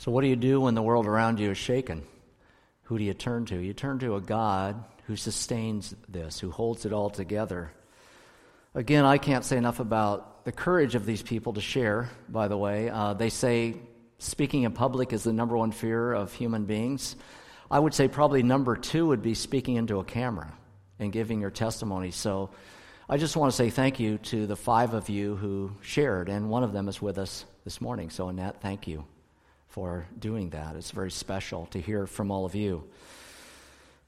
So, what do you do when the world around you is shaken? Who do you turn to? You turn to a God who sustains this, who holds it all together. Again, I can't say enough about the courage of these people to share, by the way. Uh, they say speaking in public is the number one fear of human beings. I would say probably number two would be speaking into a camera and giving your testimony. So I just want to say thank you to the five of you who shared, and one of them is with us this morning. So, Annette, thank you for doing that. It's very special to hear from all of you.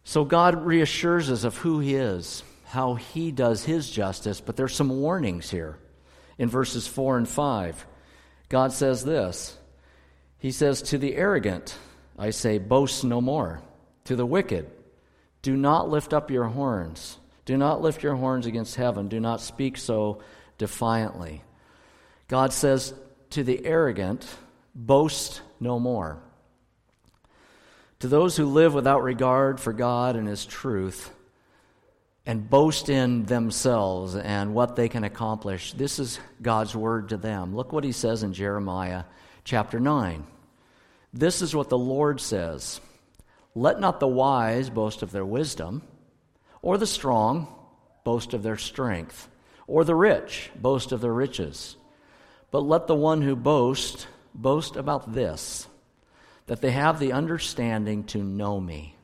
So, God reassures us of who He is, how He does His justice, but there's some warnings here. In verses 4 and 5, God says this He says, To the arrogant, I say, boast no more. To the wicked, do not lift up your horns. Do not lift your horns against heaven. Do not speak so defiantly. God says to the arrogant, boast no more. To those who live without regard for God and His truth and boast in themselves and what they can accomplish, this is God's word to them. Look what He says in Jeremiah chapter 9. This is what the Lord says Let not the wise boast of their wisdom, or the strong boast of their strength, or the rich boast of their riches. But let the one who boasts boast about this that they have the understanding to know me,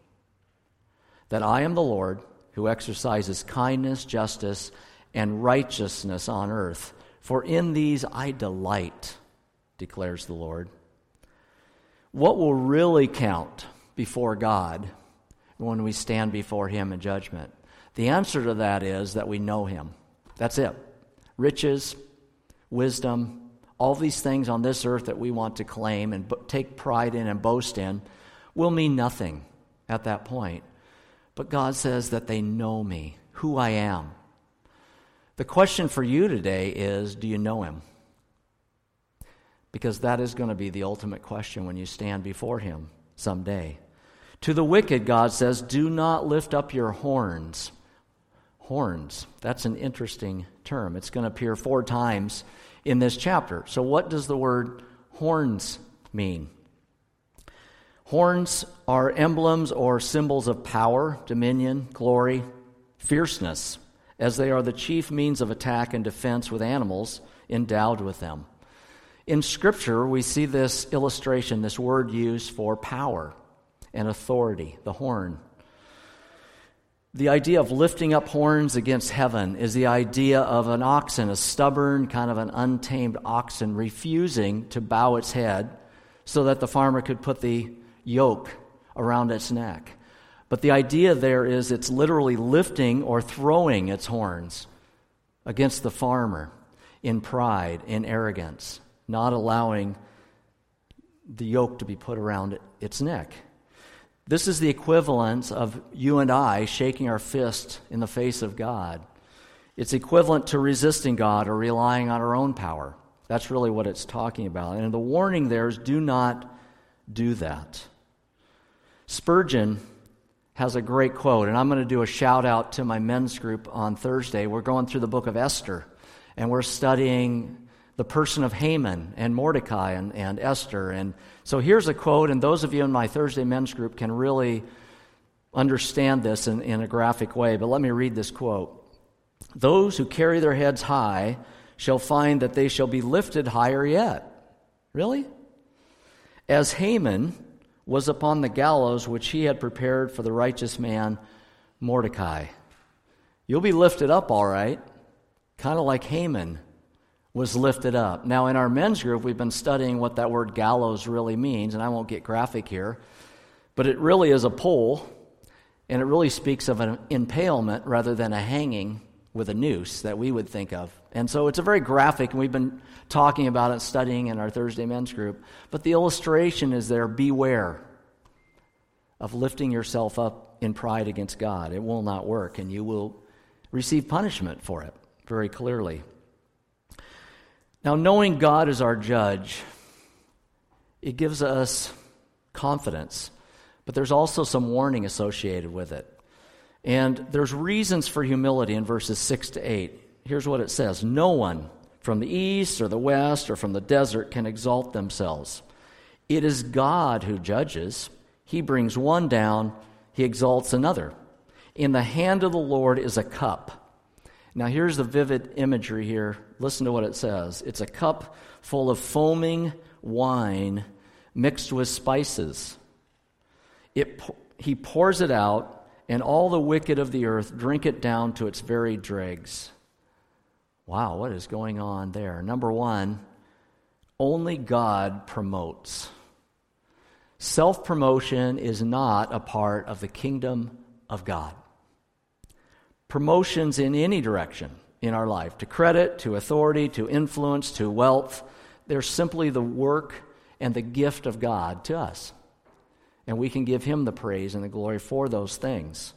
that I am the Lord who exercises kindness, justice, and righteousness on earth. For in these I delight, declares the Lord. What will really count before God when we stand before Him in judgment? The answer to that is that we know Him. That's it. Riches, wisdom, all these things on this earth that we want to claim and take pride in and boast in will mean nothing at that point. But God says that they know me, who I am. The question for you today is do you know Him? Because that is going to be the ultimate question when you stand before Him someday. To the wicked, God says, do not lift up your horns. Horns. That's an interesting term. It's going to appear four times in this chapter. So, what does the word horns mean? Horns are emblems or symbols of power, dominion, glory, fierceness, as they are the chief means of attack and defense with animals endowed with them. In Scripture, we see this illustration, this word used for power and authority, the horn. The idea of lifting up horns against heaven is the idea of an oxen, a stubborn, kind of an untamed oxen, refusing to bow its head so that the farmer could put the yoke around its neck. But the idea there is it's literally lifting or throwing its horns against the farmer in pride, in arrogance, not allowing the yoke to be put around its neck. This is the equivalent of you and I shaking our fist in the face of God. It's equivalent to resisting God or relying on our own power. That's really what it's talking about. And the warning there is do not do that. Spurgeon has a great quote, and I'm going to do a shout out to my men's group on Thursday. We're going through the book of Esther, and we're studying the person of Haman and Mordecai and, and Esther. And so here's a quote, and those of you in my Thursday men's group can really understand this in, in a graphic way, but let me read this quote. Those who carry their heads high shall find that they shall be lifted higher yet. Really? As Haman was upon the gallows which he had prepared for the righteous man Mordecai. You'll be lifted up, all right, kind of like Haman was lifted up. Now, in our men's group, we've been studying what that word gallows really means, and I won't get graphic here, but it really is a pole, and it really speaks of an impalement rather than a hanging with a noose that we would think of. And so it's a very graphic, and we've been talking about it, studying in our Thursday men's group. But the illustration is there beware of lifting yourself up in pride against God. It will not work, and you will receive punishment for it very clearly. Now, knowing God is our judge, it gives us confidence, but there's also some warning associated with it. And there's reasons for humility in verses 6 to 8. Here's what it says No one from the east or the west or from the desert can exalt themselves. It is God who judges. He brings one down, he exalts another. In the hand of the Lord is a cup. Now, here's the vivid imagery here. Listen to what it says it's a cup full of foaming wine mixed with spices. It, he pours it out, and all the wicked of the earth drink it down to its very dregs. Wow, what is going on there? Number one, only God promotes. Self promotion is not a part of the kingdom of God. Promotions in any direction in our life, to credit, to authority, to influence, to wealth, they're simply the work and the gift of God to us. And we can give Him the praise and the glory for those things.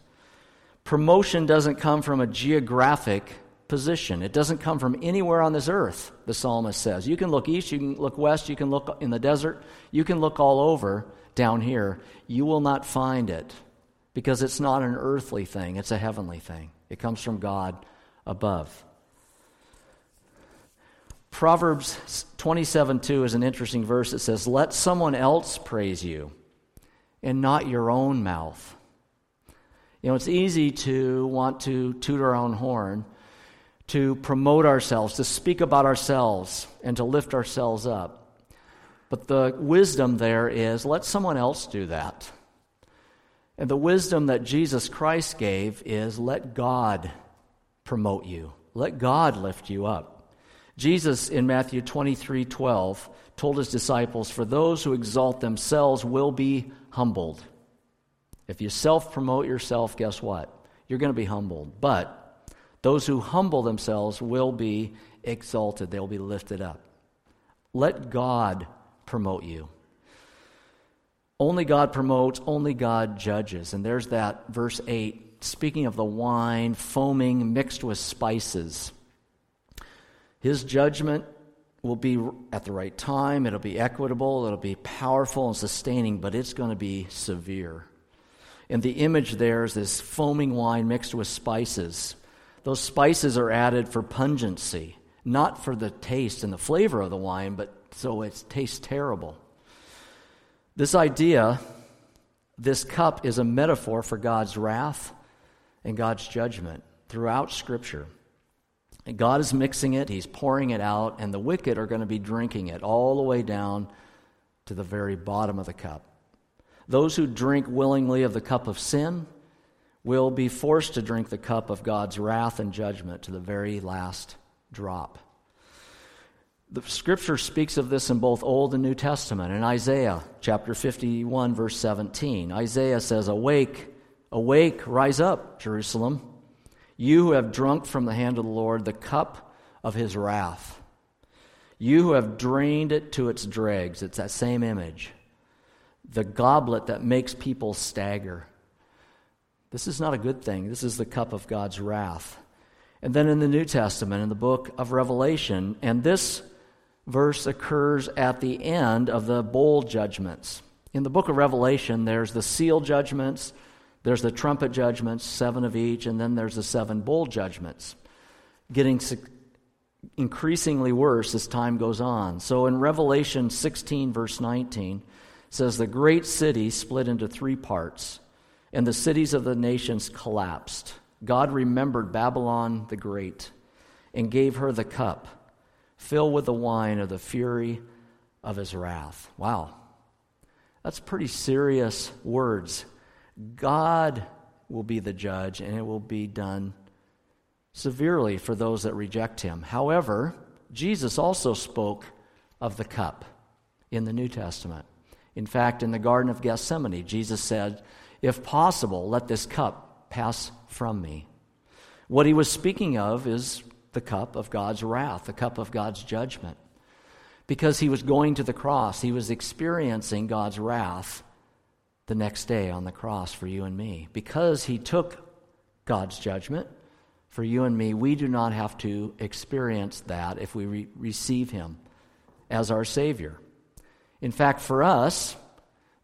Promotion doesn't come from a geographic position. It doesn't come from anywhere on this earth, the psalmist says. You can look east, you can look west, you can look in the desert, you can look all over down here. You will not find it because it's not an earthly thing, it's a heavenly thing. It comes from God above. Proverbs 27 2 is an interesting verse. It says, Let someone else praise you and not your own mouth. You know, it's easy to want to toot our own horn, to promote ourselves, to speak about ourselves, and to lift ourselves up. But the wisdom there is let someone else do that. And the wisdom that Jesus Christ gave is let God promote you, let God lift you up. Jesus in Matthew 23 12 told his disciples, For those who exalt themselves will be humbled. If you self promote yourself, guess what? You're going to be humbled. But those who humble themselves will be exalted, they'll be lifted up. Let God promote you. Only God promotes, only God judges. And there's that verse 8, speaking of the wine foaming mixed with spices. His judgment will be at the right time, it'll be equitable, it'll be powerful and sustaining, but it's going to be severe. And the image there is this foaming wine mixed with spices. Those spices are added for pungency, not for the taste and the flavor of the wine, but so it tastes terrible. This idea, this cup, is a metaphor for God's wrath and God's judgment throughout Scripture. And God is mixing it, He's pouring it out, and the wicked are going to be drinking it all the way down to the very bottom of the cup. Those who drink willingly of the cup of sin will be forced to drink the cup of God's wrath and judgment to the very last drop. The scripture speaks of this in both Old and New Testament. In Isaiah chapter 51, verse 17, Isaiah says, Awake, awake, rise up, Jerusalem, you who have drunk from the hand of the Lord the cup of his wrath. You who have drained it to its dregs. It's that same image. The goblet that makes people stagger. This is not a good thing. This is the cup of God's wrath. And then in the New Testament, in the book of Revelation, and this verse occurs at the end of the bowl judgments. In the book of Revelation, there's the seal judgments, there's the trumpet judgments, seven of each, and then there's the seven bowl judgments, getting increasingly worse as time goes on. So in Revelation 16, verse 19, says, The great city split into three parts, and the cities of the nations collapsed. God remembered Babylon the Great and gave her the cup fill with the wine of the fury of his wrath. Wow. That's pretty serious words. God will be the judge, and it will be done severely for those that reject him. However, Jesus also spoke of the cup in the New Testament. In fact, in the Garden of Gethsemane, Jesus said, If possible, let this cup pass from me. What he was speaking of is the cup of God's wrath, the cup of God's judgment. Because he was going to the cross, he was experiencing God's wrath the next day on the cross for you and me. Because he took God's judgment for you and me, we do not have to experience that if we re- receive him as our Savior. In fact, for us,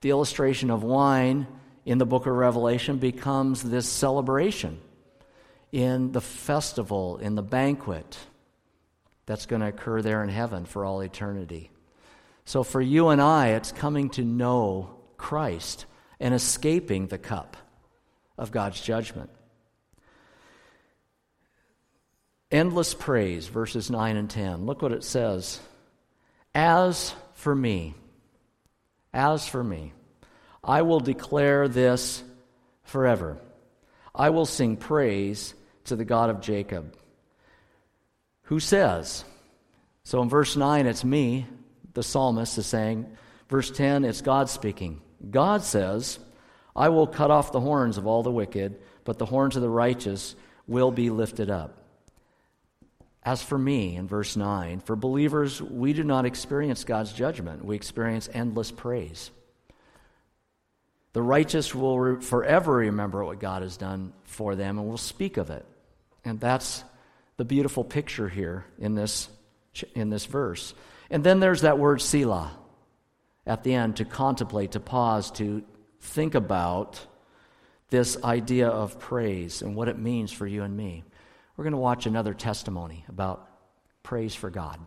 the illustration of wine in the book of Revelation becomes this celebration in the festival, in the banquet that's going to occur there in heaven for all eternity. So for you and I, it's coming to know Christ and escaping the cup of God's judgment. Endless praise, verses 9 and 10. Look what it says. As for me, as for me, I will declare this forever. I will sing praise to the God of Jacob. Who says? So in verse 9, it's me, the psalmist is saying. Verse 10, it's God speaking. God says, I will cut off the horns of all the wicked, but the horns of the righteous will be lifted up. As for me, in verse 9, for believers, we do not experience God's judgment, we experience endless praise. The righteous will forever remember what God has done for them and will speak of it. And that's the beautiful picture here in this, in this verse. And then there's that word Selah at the end to contemplate, to pause, to think about this idea of praise and what it means for you and me. We're going to watch another testimony about praise for God.